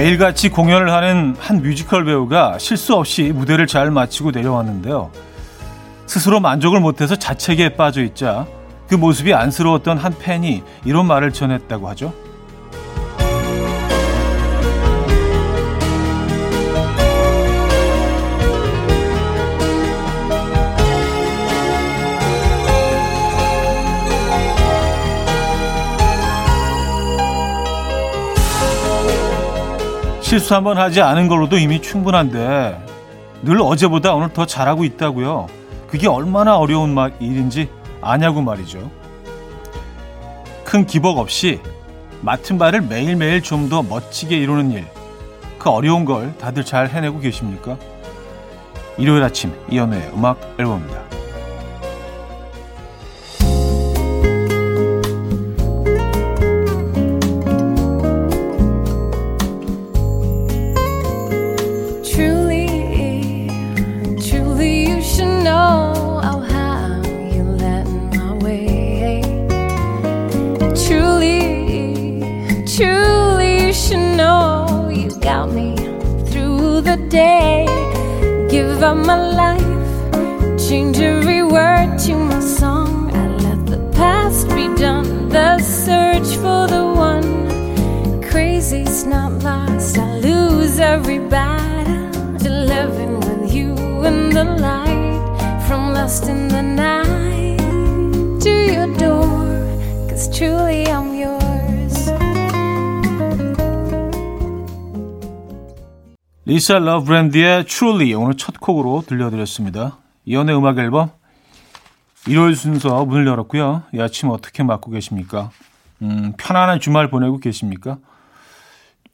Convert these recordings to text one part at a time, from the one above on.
매일같이 공연을 하는 한 뮤지컬 배우가 실수 없이 무대를 잘 마치고 내려왔는데요. 스스로 만족을 못해서 자책에 빠져 있자 그 모습이 안쓰러웠던 한 팬이 이런 말을 전했다고 하죠. 실수 한번 하지 않은 걸로도 이미 충분한데 늘 어제보다 오늘 더 잘하고 있다고요. 그게 얼마나 어려운 말 일인지 아냐고 말이죠. 큰 기복 없이 맡은 바를 매일매일 좀 더 멋지게 이루는 일. 그 어려운 걸 다들 잘 해내고 계십니까? 일요일 아침 이연우의 음악 앨범입니다. My life, 리사 러브랜드의 Truly 오늘 첫 곡으로 들려드렸습니다. 이연의 음악 앨범 일요일 순서 문을 열었고요. 이 아침 어떻게 맞고 계십니까? 음, 편안한 주말 보내고 계십니까?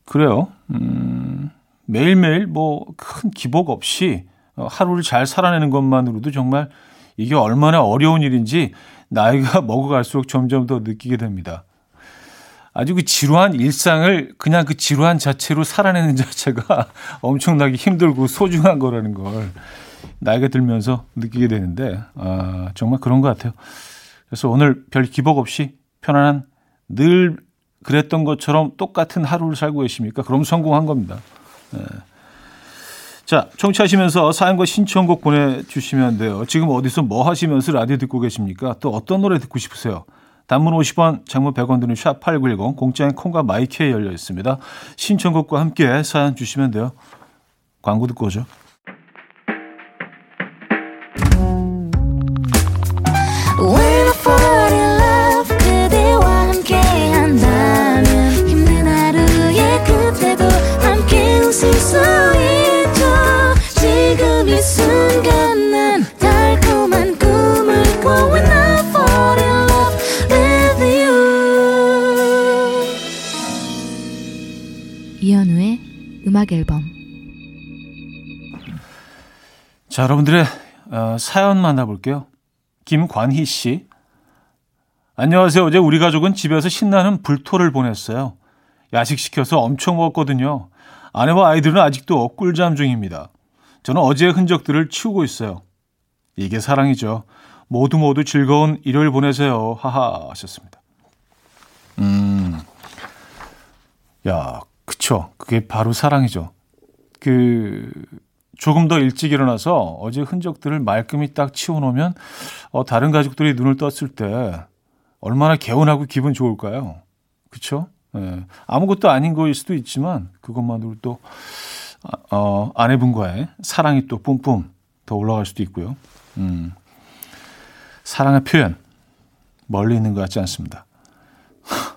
그래요. 음, 매일매일 뭐 큰 기복 없이 하루를 잘 살아내는 것만으로도 정말 이게 얼마나 어려운 일인지 나이가 먹어갈수록 점점 더 느끼게 됩니다. 아주 그 지루한 일상을 그냥 그 지루한 자체로 살아내는 자체가 엄청나게 힘들고 소중한 거라는 걸 나이가 들면서 느끼게 되는데 아, 정말 그런 것 같아요. 그래서 오늘 별 기복 없이 편안한 늘 그랬던 것처럼 똑같은 하루를 살고 계십니까? 그럼 성공한 겁니다. 네. 자, 청취하시면서 사연과 신청곡 보내주시면 돼요. 지금 어디서 뭐 하시면서 라디오 듣고 계십니까? 또 어떤 노래 듣고 싶으세요? 단문 50원, 장문 100원 드는 샵8910 공짜인 콩과 마이크에 열려 있습니다. 신청곡과 함께 사연 주시면 돼요. 광고 듣고 오죠. 음악 앨범 자, 여러분들의 어, 사연 만나볼게요. 김관희 씨. 안녕하세요. 어제 우리 가족은 집에서 신나는 불토를 보냈어요. 야식 시켜서 엄청 먹었거든요. 아내와 아이들은 아직도 꿀잠 중입니다. 저는 어제의 흔적들을 치우고 있어요. 이게 사랑이죠. 모두 모두 즐거운 일요일 보내세요. 하하 하셨습니다. 음. 야, 그쵸. 그게 바로 사랑이죠. 그, 조금 더 일찍 일어나서 어제 흔적들을 말끔히 딱 치워놓으면, 어, 다른 가족들이 눈을 떴을 때 얼마나 개운하고 기분 좋을까요? 그쵸? 예. 아무것도 아닌 거일 수도 있지만, 그것만으로 도 어, 아내분과의 사랑이 또 뿜뿜 더 올라갈 수도 있고요. 음. 사랑의 표현, 멀리 있는 것 같지 않습니다.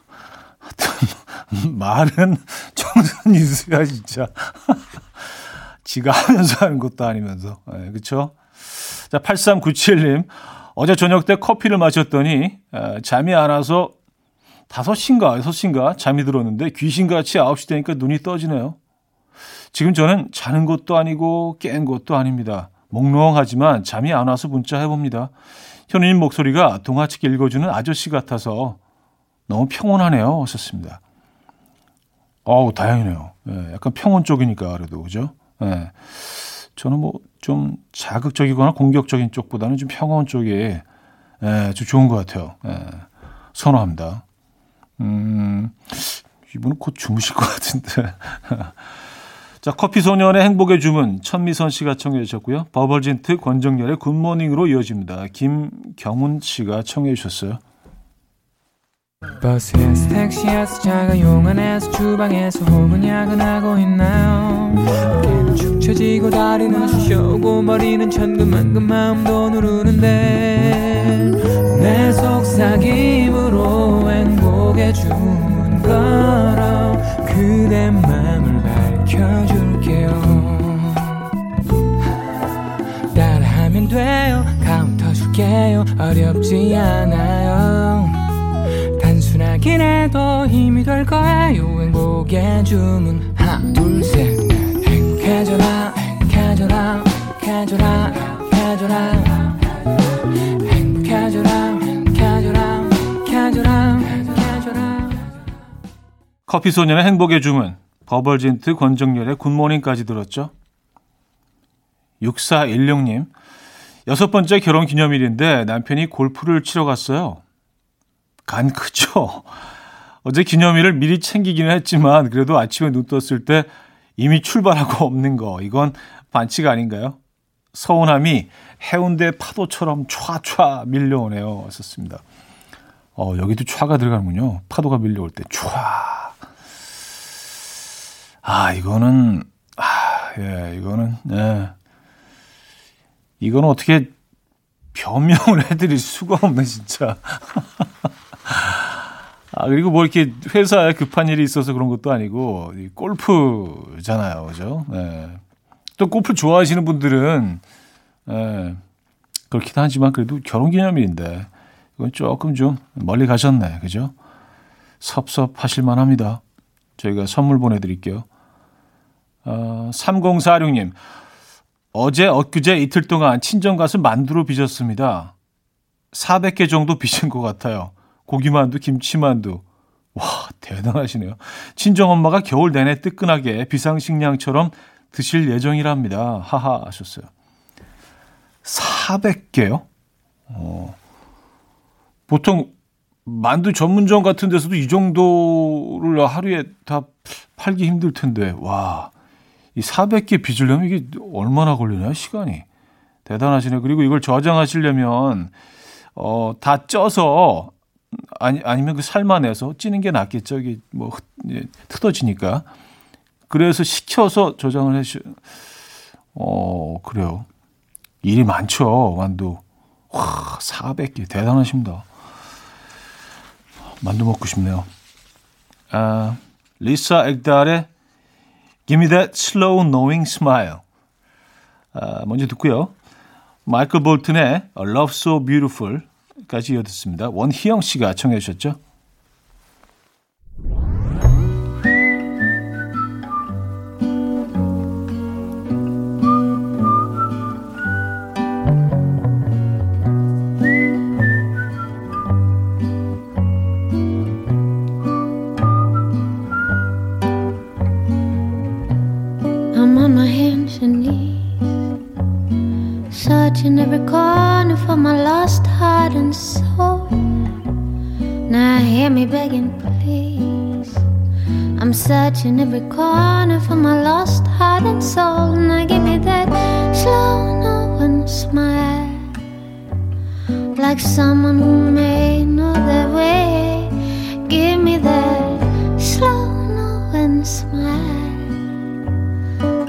말은 정선이수야 진짜. 지가 하면서 하는 것도 아니면서. 네, 그렇죠? 자, 8397님. 어제 저녁 때 커피를 마셨더니 에, 잠이 안 와서 5시인가 6시인가 잠이 들었는데 귀신같이 9시 되니까 눈이 떠지네요. 지금 저는 자는 것도 아니고 깬 것도 아닙니다. 몽롱하지만 잠이 안 와서 문자 해봅니다. 현우님 목소리가 동화책 읽어주는 아저씨 같아서 너무 평온하네요. 하셨습니다. 어우, 다행이네요. 예, 약간 평온 쪽이니까 그래도, 그죠? 예. 저는 뭐 좀 자극적이거나 공격적인 쪽보다는 좀 평온 쪽이, 예, 좀 좋은 것 같아요. 예, 선호합니다. 음, 이분은 곧 주무실 것 같은데. 자, 커피 소년의 행복의 주문 천미선 씨가 청해 주셨고요. 버벌진트 권정열의 굿모닝으로 이어집니다. 김경훈 씨가 청해 주셨어요. 버스에서 택시에서 자가용 안에서 주방에서 혹은 야근하고 있나요? 어깨는 축 처지고 다리는 쑤셔오고 머리는 천근만근 마음도 누르는데 내 속삭임으로 행복의 주문 걸어 그대 맘을 밝혀줄게요. 따라하면 돼요. 카운터 줄게요. 어렵지 않아요 단순하긴 해도 힘이 될 거예요. 행복의 주문. 하나 둘셋넷. 행복해져라 행복해져라 행복해져라 행복해져라. 행복해져라 행복해져라 행복해져라 행복해져라. 커피 소년의 행복의 주문. 버벌진트 권정열의 굿모닝까지 들었죠. 6416님 여섯 번째 결혼 기념일인데 남편이 골프를 치러 갔어요. 간 크죠. 어제 기념일을 미리 챙기기는 했지만 그래도 아침에 눈 떴을 때 이미 출발하고 없는 거 이건 반칙 아닌가요? 서운함이 해운대 파도처럼 촤촤 밀려오네요. 썼습니다. 어, 여기도 촤가 들어가는군요. 파도가 밀려올 때 촤. 아, 이거는 아, 예, 이거는 예. 이거는 어떻게 변명을 해드릴 수가 없네 진짜. 아, 그리고 뭐 이렇게 회사에 급한 일이 있어서 그런 것도 아니고, 이 골프잖아요. 그죠? 네. 또 골프 좋아하시는 분들은, 예, 그렇긴 하지만 그래도 결혼 기념일인데, 이건 조금 좀 멀리 가셨네. 그죠? 섭섭하실만 합니다. 저희가 선물 보내드릴게요. 어, 3046님, 어제 엊그제 이틀 동안 친정 가서 만두로 빚었습니다. 400개 정도 빚은 것 같아요. 고기만두, 김치만두. 와, 대단하시네요. 친정엄마가 겨울 내내 뜨끈하게 비상식량처럼 드실 예정이랍니다. 하하 하셨어요. 400개요? 어. 보통 만두 전문점 같은 데서도 이 정도를 하루에 다 팔기 힘들 텐데, 와, 이 400개 빚으려면 이게 얼마나 걸리나요, 시간이? 대단하시네요. 그리고 이걸 저장하시려면, 어, 다 쪄서 아니 아니면 그 삶아내서 찌는 게 낫겠죠. 이게 뭐 예, 뜯어지니까. 그래서 식혀서 저장을 해 주. 어 그래요. 일이 많죠. 만두. 와 400개 대단하십니다. 만두 먹고 싶네요. 아 리사 엑달의 Give Me That Slow Knowing Smile. 아, 먼저 듣고요. 마이클 볼튼의 A Love So Beautiful 까지 이어듣습니다. 원희영 씨가 청해 주셨죠? me begging, please. I'm searching every corner for my lost heart and soul. Now give me that slow, knowing smile, like someone who may know their way. Give me that slow, knowing smile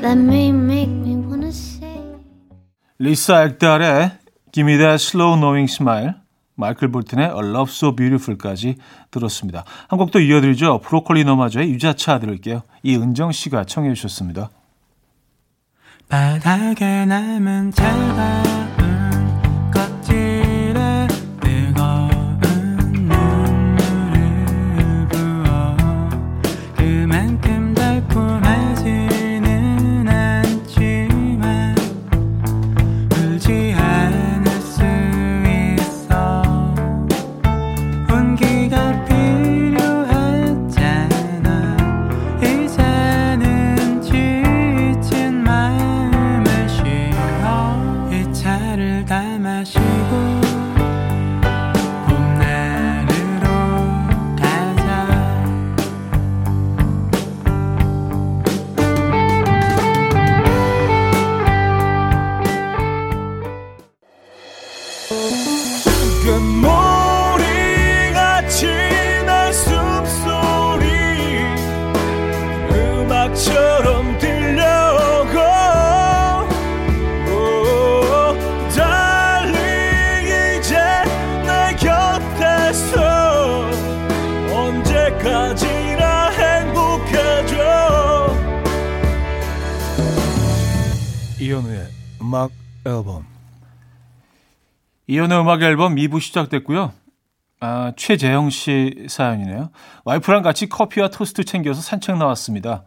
that may make me wanna say. 리사 엑달의 Give Me That Slow Knowing Smile, 마이클 볼튼의 A Love So Beautiful까지 들었습니다. 한곡더 이어드리죠. 브로콜리 너마저의 유자차 들을게요. 이은정 씨가 청해 주셨습니다. 바닥에 남은 차가 이현우의 음악 앨범 이현우의 음악 앨범 2부 시작됐고요. 아, 최재영 씨 사연이네요. 와이프랑 같이 커피와 토스트 챙겨서 산책 나왔습니다.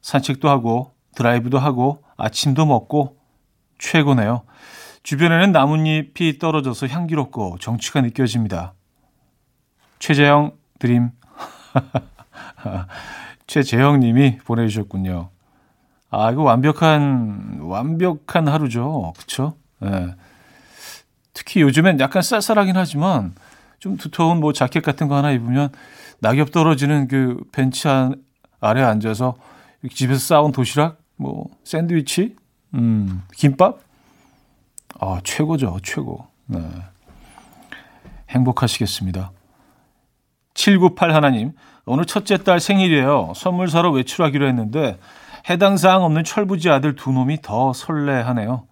산책도 하고 드라이브도 하고 아침도 먹고 최고네요. 주변에는 나뭇잎이 떨어져서 향기롭고 정취가 느껴집니다. 최재영 드림 최재영 님이 보내주셨군요. 아, 이거 완벽한, 완벽한 하루죠. 그쵸? 예. 특히 요즘엔 약간 쌀쌀하긴 하지만 좀 두터운 뭐 자켓 같은 거 하나 입으면 낙엽 떨어지는 그 벤치 안, 아래 앉아서 집에서 싸운 도시락, 뭐 샌드위치, 음, 김밥, 아 최고죠, 최고. 네. 행복하시겠습니다. 798 하나님, 오늘 첫째 딸 생일이에요. 선물 사러 외출하기로 했는데 해당 사항 없는 철부지 아들 두 놈이 더 설레하네요.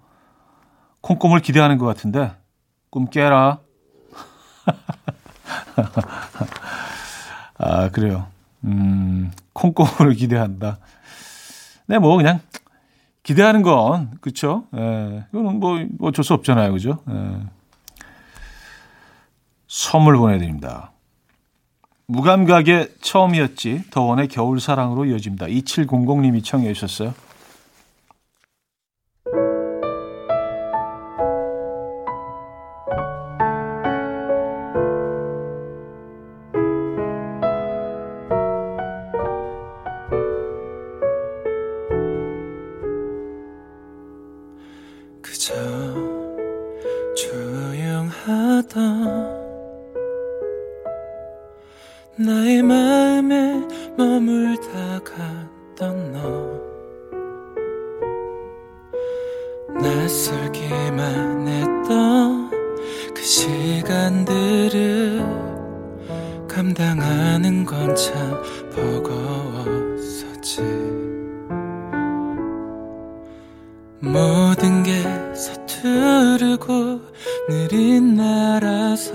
콩고물 기대하는 것 같은데 꿈 깨라. 아, 그래요. 음, 콩고물을 기대한다. 네, 뭐, 그냥, 기대하는 건? 예, 이거는 뭐, 뭐 어쩔 수 없잖아요. 그죠? 예. 선물 보내드립니다. 무감각의 처음이었지. 더원의 겨울 사랑으로 이어집니다. 2700님이 청해 주셨어요. 감당하는 건 참 버거웠었지 모든 게 서투르고 느린 나라서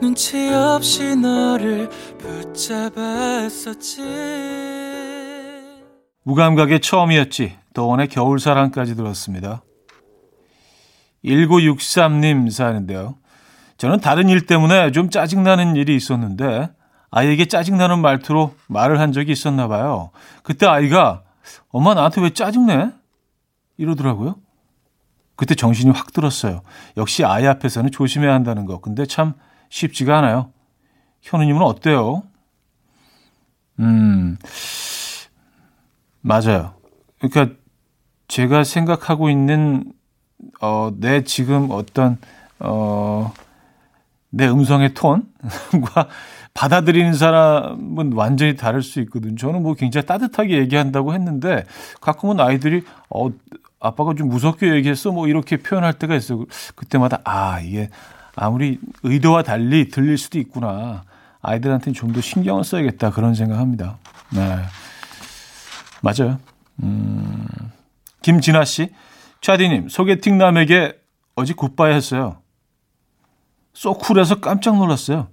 눈치 없이 너를 붙잡았었지 무감각의 처음이었지. 더원의 겨울 사랑까지 들었습니다. 1963님 사연인데요. 저는 다른 일 때문에 좀 짜증나는 일이 있었는데 아이에게 짜증나는 말투로 말을 한 적이 있었나 봐요. 그때 아이가 엄마 나한테 왜 짜증내? 이러더라고요. 그때 정신이 확 들었어요. 역시 아이 앞에서는 조심해야 한다는 거. 근데 참 쉽지가 않아요. 현우님은 어때요? 음, 맞아요. 그러니까 제가 생각하고 있는 어, 내 지금 어떤 어, 내 음성의 톤과 받아들이는 사람은 완전히 다를 수 있거든요. 저는 뭐 굉장히 따뜻하게 얘기한다고 했는데 가끔은 아이들이 어 아빠가 좀 무섭게 얘기했어 뭐 이렇게 표현할 때가 있어요. 그때마다 아 이게 아무리 의도와 달리 들릴 수도 있구나. 아이들한테는 좀 더 신경을 써야겠다 그런 생각합니다. 네. 맞아요. 음, 김진아 씨, 차디님 소개팅 남에게 어제 굿바이 했어요. 쏙 쿨해서 깜짝 놀랐어요.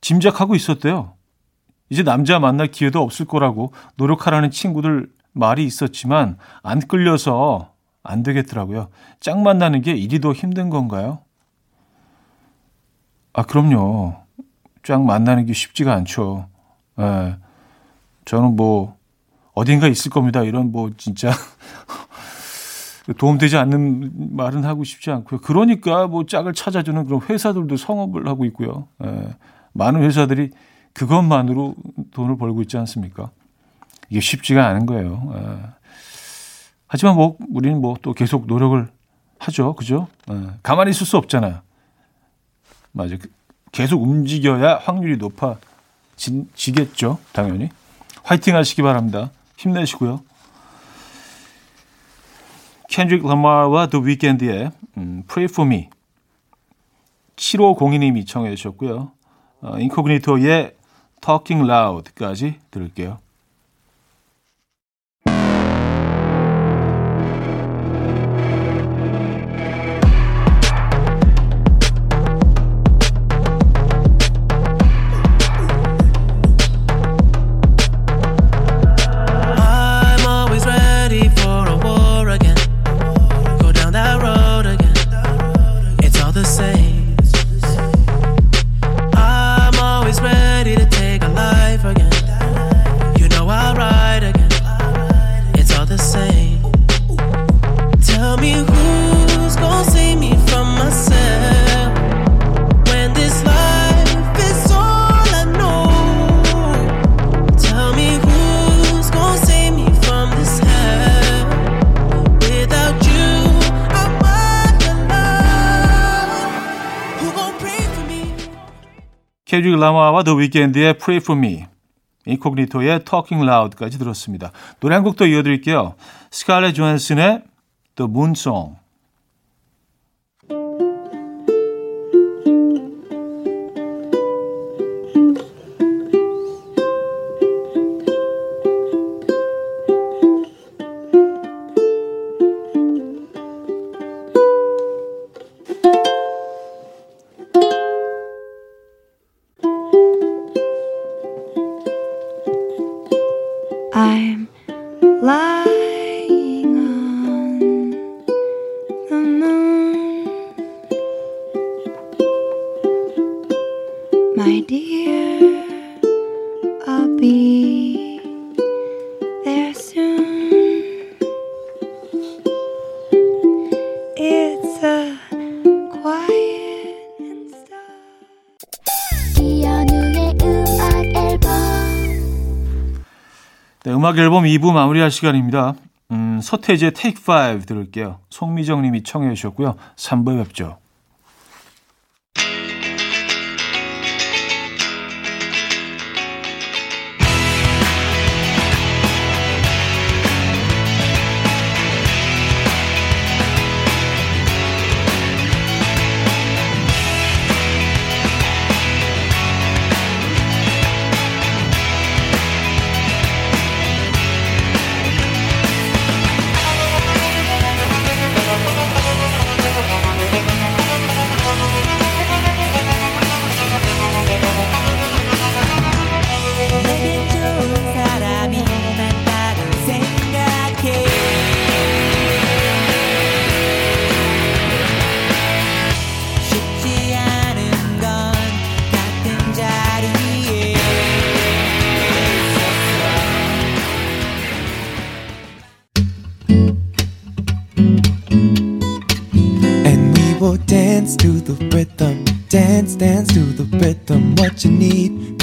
짐작하고 있었대요. 이제 남자 만날 기회도 없을 거라고 노력하라는 친구들 말이 있었지만 안 끌려서 안 되겠더라고요. 짝 만나는 게더 힘든 건가요? 아, 그럼요. 짝 만나는 게 쉽지가 않죠. 예. 저는 뭐 어딘가 있을 겁니다. 이런 뭐 진짜 도움되지 않는 말은 하고 싶지 않고요. 그러니까 뭐 짝을 찾아주는 그런 회사들도 성업을 하고 있고요. 예. 많은 회사들이 그것만으로 돈을 벌고 있지 않습니까? 이게 쉽지가 않은 거예요. 예. 하지만 뭐 우리는 뭐 또 계속 노력을 하죠. 그죠? 예. 가만히 있을 수 없잖아요. 맞아요. 계속 움직여야 확률이 높아지겠죠. 당연히. 화이팅 하시기 바랍니다. 힘내시고요. 켄드릭 라마와 더 위켄드의 음, Pray For Me 7502님이 청해 주셨고요. 어, 인코그니토의 Talking Loud까지 들을게요. 케이지 라마와 더 위켄드의 Pray For Me, 인코그니토의 Talking Loud까지 들었습니다. 노래 한 곡 더 이어드릴게요. 스칼렛 조한슨의 The Moon Song. 음악 앨범 2부 마무리할 시간입니다. 음, 서태지의 Take 5 들을게요. 송미정 님이 청해 주셨고요. 3부에 뵙죠.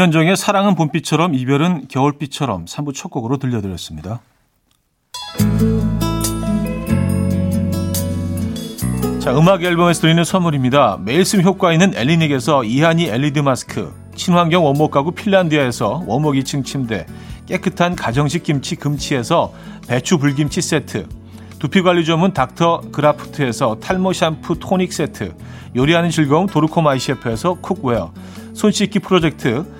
임현정의 사랑은 봄비처럼 이별은 겨울비처럼 3부 첫 곡으로 들려드렸습니다. 자, 음악 앨범에서 드리는 선물입니다. 매일 쓰 효과 있는 엘리닉에서 이하니 LED 마스크, 친환경 원목 가구 핀란디아에서 원목 2층 침대, 깨끗한 가정식 김치 금치에서 배추 불김치 세트, 두피 관리 전문 닥터 그라프트에서 탈모 샴푸 토닉 세트, 요리하는 즐거움 도르코 마이 셰프에서 cookware, 손 씻기 프로젝트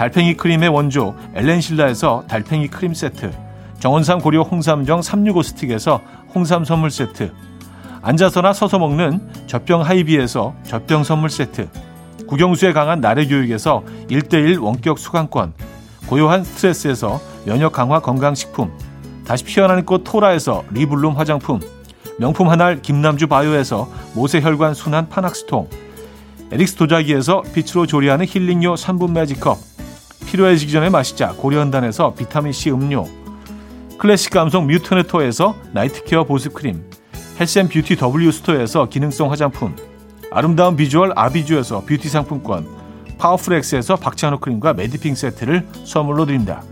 달팽이 크림의 원조 엘렌실라에서 달팽이 크림 세트, 정원삼 고려 홍삼정 365 스틱에서 홍삼 선물 세트, 앉아서나 서서 먹는 젖병 하이비에서 젖병 선물 세트, 국영수에 강한 나래 교육에서 1대1 원격 수강권, 고요한 스트레스에서 면역 강화 건강식품, 다시 피어나는 꽃 토라에서 리블룸 화장품, 명품 한알 김남주 바이오에서 모세혈관 순환 파낙스통, 에릭스 도자기에서 빛으로 조리하는 힐링요 3분 매직컵, 필요해지기 전에 마시자. 고려은단에서 비타민C 음료, 클래식 감성 뮤트네토에서 night care 보습크림. health and beauty W 스토어에서 기능성 화장품. 아름다운 비주얼 아비주에서 뷰티 상품권. 파워풀엑스에서 박찬호 크림과 매디핑 세트를 선물로 드립니다.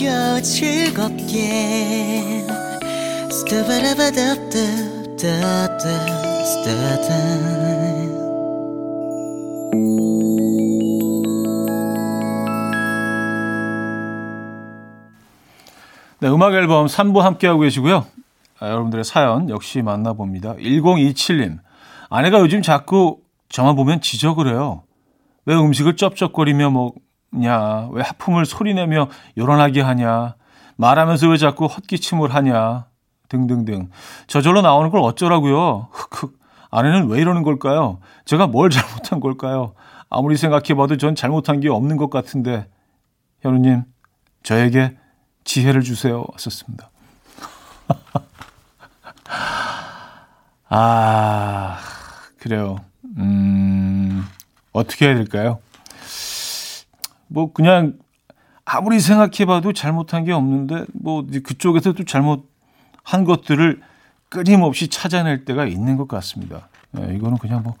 들어봐요 즐겁게 스타바라바답답답답답 네, 음악 앨범 3부 함께하고 계시고요. 아, 여러분들의 사연 역시 만나봅니다. 1027님. 아내가 요즘 자꾸 저만 보면 지적을 해요. 왜 음식을 쩝쩝거리며 먹 냐? 왜 하품을 소리내며 요란하게 하냐? 말하면서 왜 자꾸 헛기침을 하냐? 등등등. 저절로 나오는 걸 어쩌라고요? 흑흑. 아내는 왜 이러는 걸까요? 제가 뭘 잘못한 걸까요? 아무리 생각해봐도 전 잘못한 게 없는 것 같은데. 현우님, 저에게 지혜를 주세요. 썼습니다. 아, 그래요. 음, 어떻게 해야 될까요? 뭐, 그냥, 아무리 생각해봐도 잘못한 게 없는데, 뭐, 그쪽에서 또 잘못한 것들을 끊임없이 찾아낼 때가 있는 것 같습니다. 예, 이거는 그냥 뭐,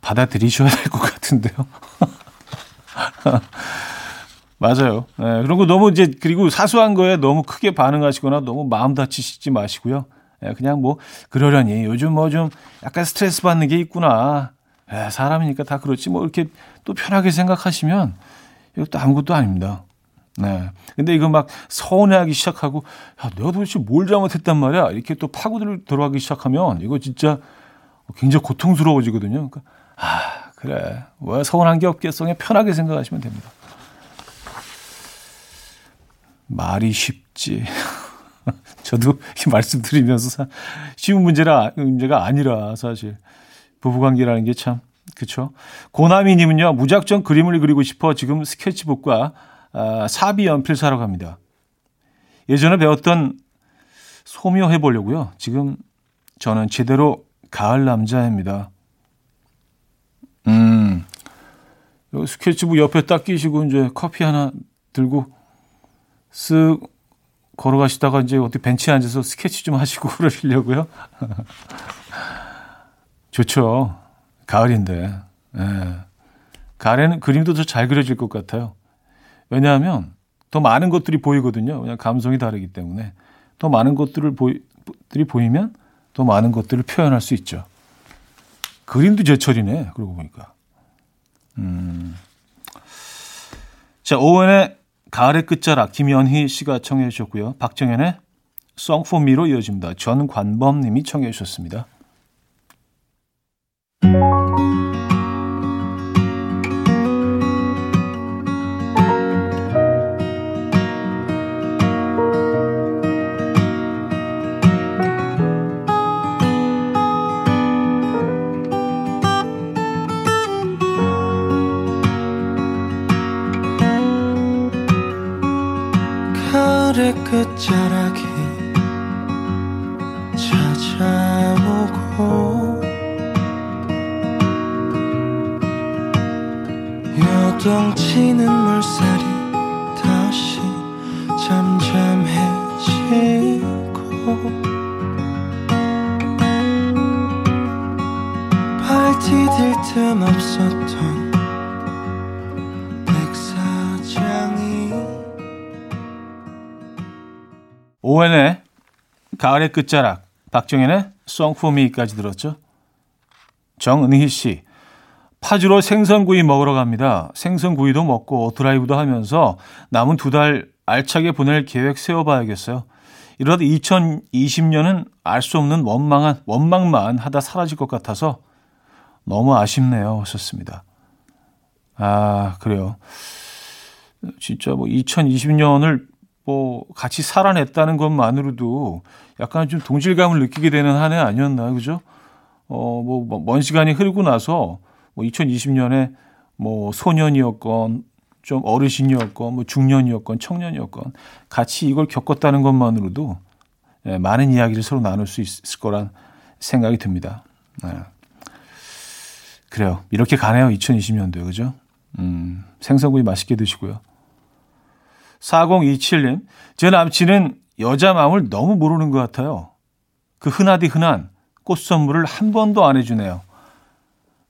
받아들이셔야 될 것 같은데요. 맞아요. 예, 그런 거 너무 이제 그리고 사소한 거에 너무 크게 반응하시거나 너무 마음 다치시지 마시고요. 예, 그냥 뭐 그러려니 요즘 뭐 좀 약간 스트레스 받는 게 있구나. 예, 사람이니까 다 그렇지 뭐 이렇게 또 편하게 생각하시면 이것도 아무것도 아닙니다. 네. 근데 이거 막 서운해하기 시작하고 야, 내가 도대체 뭘 잘못했단 말이야. 이렇게 또 파고들 들어가기 시작하면 이거 진짜 굉장히 고통스러워지거든요. 그러니까 아, 그래. 왜 서운한 게 없겠어. 그냥 편하게 생각하시면 됩니다. 말이 쉽지. 저도 이 말씀 드리면서 사, 쉬운 문제라, 문제가 아니라 사실. 부부 관계라는 게 참, 그쵸. 고나미 님은요, 무작정 그림을 그리고 싶어 지금 스케치북과 아, 사비 연필 사러 갑니다. 예전에 배웠던 소묘 해보려고요. 지금 저는 제대로 가을 남자입니다. 음, 요 스케치북 옆에 딱 끼시고 이제 커피 하나 들고 쓱 걸어가시다가 이제 어디 벤치에 앉아서 스케치 좀 하시고 그러시려고요. 좋죠. 가을인데. 예. 가을에는 그림도 더 잘 그려질 것 같아요. 왜냐하면 더 많은 것들이 보이거든요. 그냥 감성이 다르기 때문에 더 많은 것들을 보이, 들이 보이면 더 많은 것들을 표현할 수 있죠. 그림도 제철이네. 그러고 보니까. 음. 자, 오웬의 가을의 끝자락 김연희 씨가 청해 주셨고요. 박정현의 송포미로 이어집니다. 전관범 님이 청해 주셨습니다. 가을의 끝자락, 박정현의 송포미까지 들었죠. 정은희 씨, 파주로 생선구이 먹으러 갑니다. 생선구이도 먹고 드라이브도 하면서 남은 두 달 알차게 보낼 계획 세워봐야겠어요. 이러다 2020년은 알 수 없는 원망한, 원망만 하다 사라질 것 같아서 너무 아쉽네요. 하셨습니다. 아, 그래요. 진짜 뭐 2020년을 뭐 같이 살아냈다는 것만으로도 약간 좀 동질감을 느끼게 되는 한 해 아니었나, 그죠? 어, 뭐, 먼 시간이 흐르고 나서, 뭐, 2020년에 뭐, 소년이었건, 좀 어르신이었건, 뭐, 중년이었건, 청년이었건, 같이 이걸 겪었다는 것만으로도, 예, 많은 이야기를 서로 나눌 수 있을 거란 생각이 듭니다. 네. 그래요. 이렇게 가네요. 2020년도에. 그죠? 음, 생선구이 맛있게 드시고요. 4027님, 제 남친은 여자 마음을 너무 모르는 것 같아요. 그 흔하디 흔한 꽃 선물을 한 번도 안 해주네요.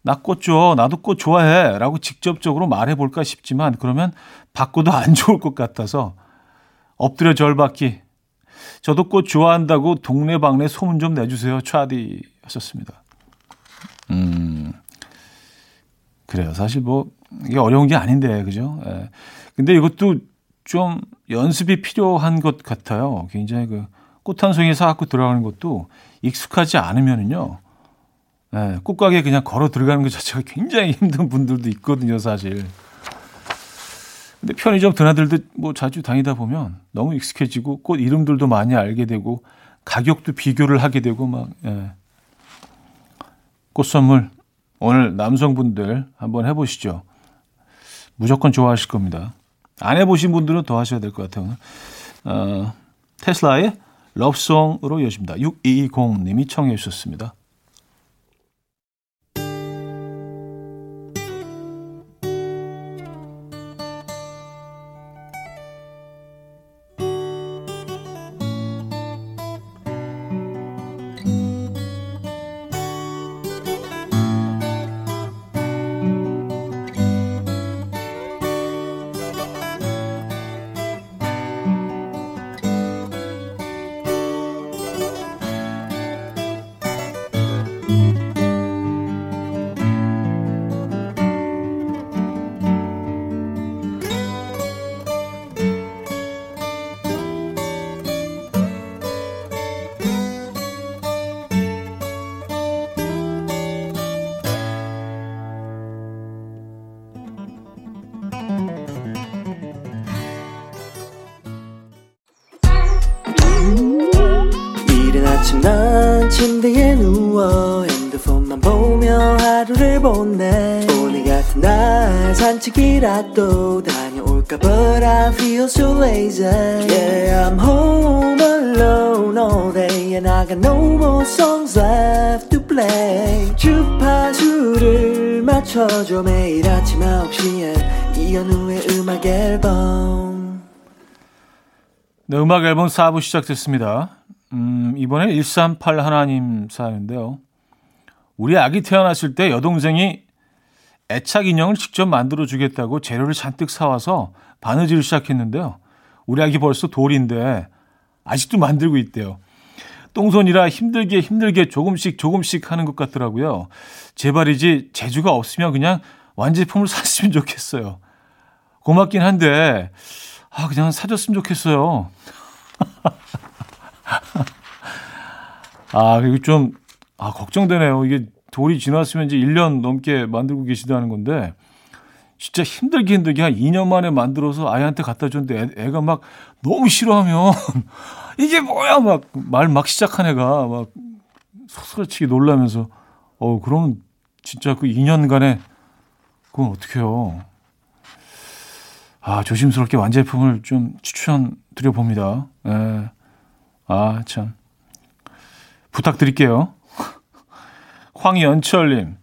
나 꽃 줘. 나도 꽃 좋아해. 라고 직접적으로 말해볼까 싶지만 그러면 바꿔도 안 좋을 것 같아서 엎드려 절 받기. 저도 꽃 좋아한다고 동네방네 소문 좀 내주세요. 차디 하셨습니다. 음, 그래요. 사실 뭐 이게 어려운 게 아닌데 그죠? 예. 근데 이것도 좀 연습이 필요한 것 같아요. 굉장히 그 꽃 한 송이 사갖고 들어가는 것도 익숙하지 않으면은요. 예, 꽃가게 그냥 걸어 들어가는 것 자체가 굉장히 힘든 분들도 있거든요, 사실. 근데 편의점 드나들도 뭐 자주 다니다 보면 너무 익숙해지고 꽃 이름들도 많이 알게 되고 가격도 비교를 하게 되고 막 예. 꽃 선물 오늘 남성분들 한번 해보시죠. 무조건 좋아하실 겁니다. 안 해보신 분들은 더 하셔야 될 것 같아요. 어, 테슬라의 러브송으로 이어집니다. 6220님이 청해 주셨습니다. 날 산책이라도 다녀올까 But I feel so lazy Yeah I'm home alone all day And I got no more songs left to play 주파수를 맞춰줘 매일 아침 9시에 이현우의 음악 앨범 네, 음악 앨범 4부 시작됐습니다. 음, 이번에 138 하나님 사연인데요. 우리 아기 태어났을 때 여동생이 애착 인형을 직접 만들어 주겠다고 재료를 잔뜩 사와서 바느질을 시작했는데요. 우리 아기 벌써 돌인데 아직도 만들고 있대요. 똥손이라 힘들게 힘들게 조금씩 조금씩 하는 것 같더라고요. 제발이지 재주가 없으면 그냥 완제품을 샀으면 좋겠어요. 고맙긴 한데 아 그냥 사줬으면 좋겠어요. 아 그리고 좀 아, 걱정되네요. 이게 돌이 지났으면 이제 1년 넘게 만들고 계시다는 건데 진짜 힘들게 힘들게 한 2년 만에 만들어서 아이한테 갖다 줬는데 애, 가막 너무 싫어하면 이게 뭐야 막 말 막 시작한 애가 막 소스라치게 놀라면서 어 그러면 진짜 그 2년간에 그건 어떡해요. 아, 조심스럽게 완제품을 좀 추천드려 봅니다. 예. 아, 참. 부탁드릴게요. 황연철님.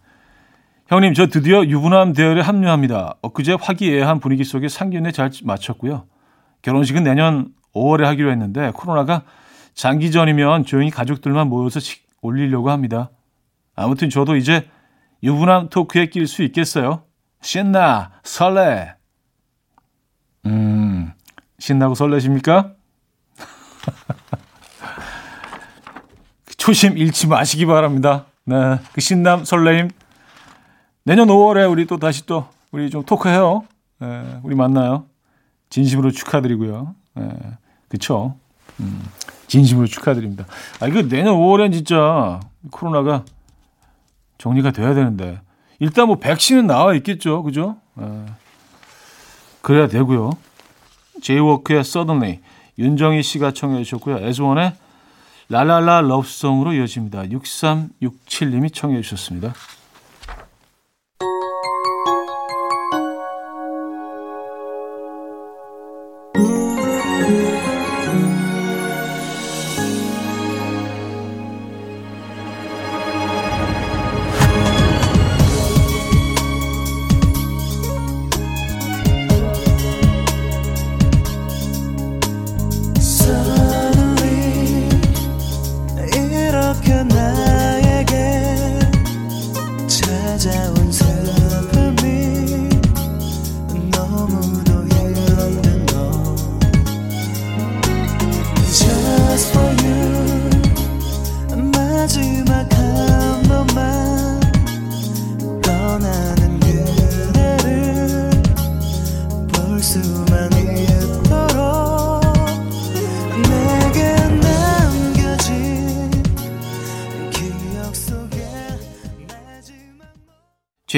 형님, 저 드디어 유부남 대열에 합류합니다. 엊그제 화기애애한 분위기 속에 상견례 잘 마쳤고요. 결혼식은 내년 5월에 하기로 했는데 코로나가 장기전이면 조용히 가족들만 모여서 식 올리려고 합니다. 아무튼 저도 이제 유부남 토크에 낄 수 있겠어요. 신나, 설레. 음, 신나고 설레십니까? 초심 잃지 마시기 바랍니다. 네, 그 신남 설레임. 내년 5월에 우리 또 다시 또 우리 좀 토크해요. 네, 우리 만나요. 진심으로 축하드리고요. 네, 그쵸? 음, 진심으로 축하드립니다. 아, 이거 내년 5월엔 진짜 코로나가 정리가 돼야 되는데. 일단 뭐 백신은 나와 있겠죠. 그죠? 네. 그래야 되고요. 제이워크의 Suddenly 윤정희 씨가 청해 주셨고요. 에즈원의 라라라 러브송으로 이어집니다. 6367님이 청해 주셨습니다.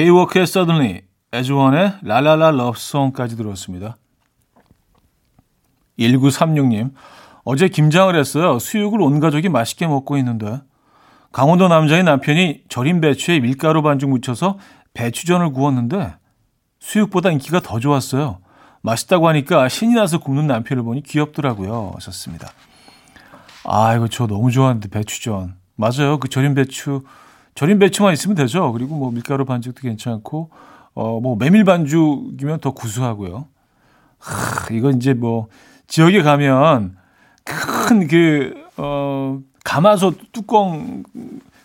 제이워크의 Suddenly, 에즈원의 라라라 러브송까지 들었습니다. 1936님, 어제 김장을 했어요. 수육을 온 가족이 맛있게 먹고 있는데 강원도 남자의 남편이 절인 배추에 밀가루 반죽 묻혀서 배추전을 구웠는데 수육보다 인기가 더 좋았어요. 맛있다고 하니까 신이 나서 굽는 남편을 보니 귀엽더라고요. 하셨습니다. 아, 이거 저 너무 좋아하는데 배추전. 맞아요. 그 절인 배추 절인 배추만 있으면 되죠. 그리고 뭐 밀가루 반죽도 괜찮고 어 뭐 메밀 반죽이면 더 구수하고요. 하, 이거 이제 뭐 지역에 가면 큰 그어 가마솥 뚜껑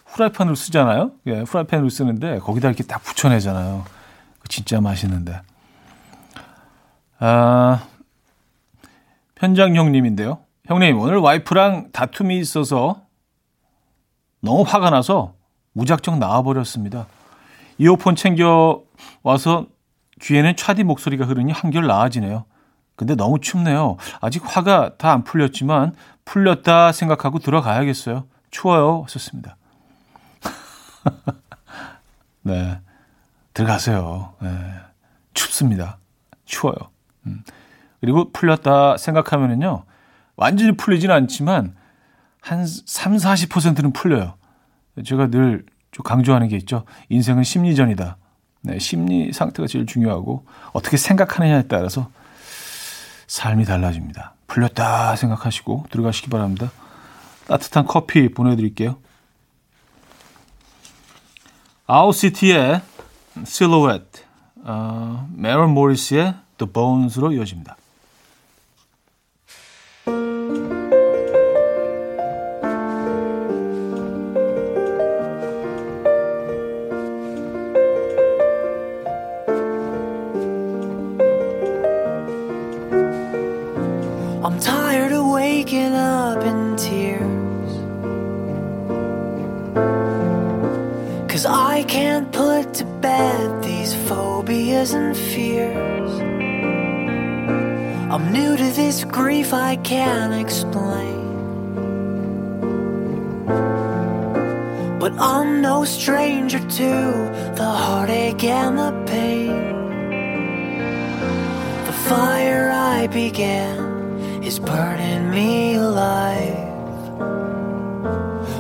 후라이팬으로 쓰잖아요. 예, 후라이팬으로 쓰는데 거기다 이렇게 딱 붙여내잖아요. 진짜 맛있는데. 아, 편장 형님인데요. 형님, 오늘 와이프랑 다툼이 있어서 너무 화가 나서 무작정 나와버렸습니다. 이어폰 챙겨 와서 귀에는 차디 목소리가 흐르니 한결 나아지네요. 근데 너무 춥네요. 아직 화가 다 안 풀렸지만 풀렸다 생각하고 들어가야겠어요. 추워요. 하셨습니다. 네. 들어가세요. 네. 춥습니다. 추워요. 음. 그리고 풀렸다 생각하면은요. 완전히 풀리지는 않지만 한 3, 40%는 풀려요. 제가 늘 좀 강조하는 게 있죠. 인생은 심리전이다. 네, 심리 상태가 제일 중요하고 어떻게 생각하느냐에 따라서 삶이 달라집니다. 풀렸다 생각하시고 들어가시기 바랍니다. 따뜻한 커피 보내드릴게요. 아웃시티의 실루엣, 어, 메론 모리스의 The Bones로 이어집니다. And fears. I'm new to this grief I can't explain. But I'm no stranger to the heartache and the pain. The fire I began is burning me alive.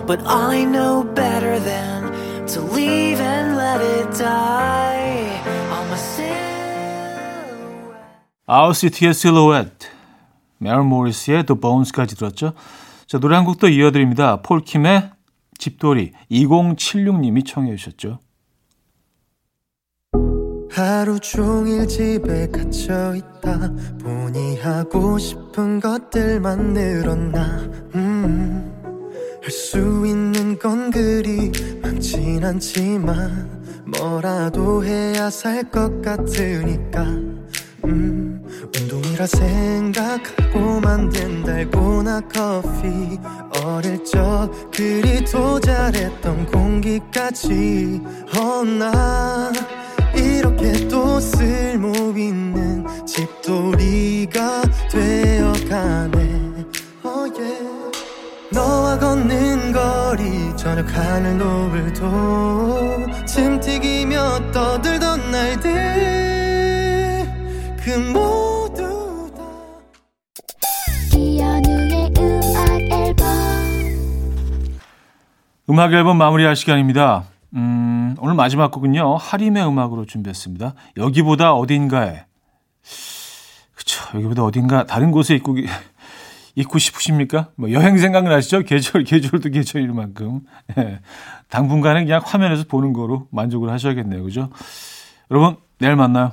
But I know better than to leave and let it die. 아웃시티의 실루엣, 메럴 모리스의 The Bones까지 들었죠. 자, 노래 한 곡 더 이어드립니다. 폴킴의 집돌이 2076님이 청해 주셨죠. 하루 종일 집에 갇혀 있다 보니 하고 싶은 것들만 늘었나 음, 할 수 있는 건 그리 많진 않지만 뭐라도 해야 살 것 같으니까. 음, 운동이라 생각하고 만든 달고나 커피. 어릴 적 그리 도 잘했던 공기까지. 어나 이렇게 또 쓸모 있는 집돌이가 되어가네. oh. 너와 걷는 거리 저녁 하늘 노을도 틈튀기며 떠들던 날들 그 모두 다 이현우의 음악 앨범 음악 앨범 마무리할 시간입니다. 음, 오늘 마지막 곡은요. 하림의 음악으로 준비했습니다. 여기보다 어딘가에. 그쵸. 여기보다 어딘가 다른 곳에 있고, 있고 싶으십니까? 뭐 여행 생각나시죠? 계절, 계절도 계절일 만큼. 예. 당분간은 그냥 화면에서 보는 거로 만족을 하셔야겠네요. 그죠? 여러분, 내일 만나요.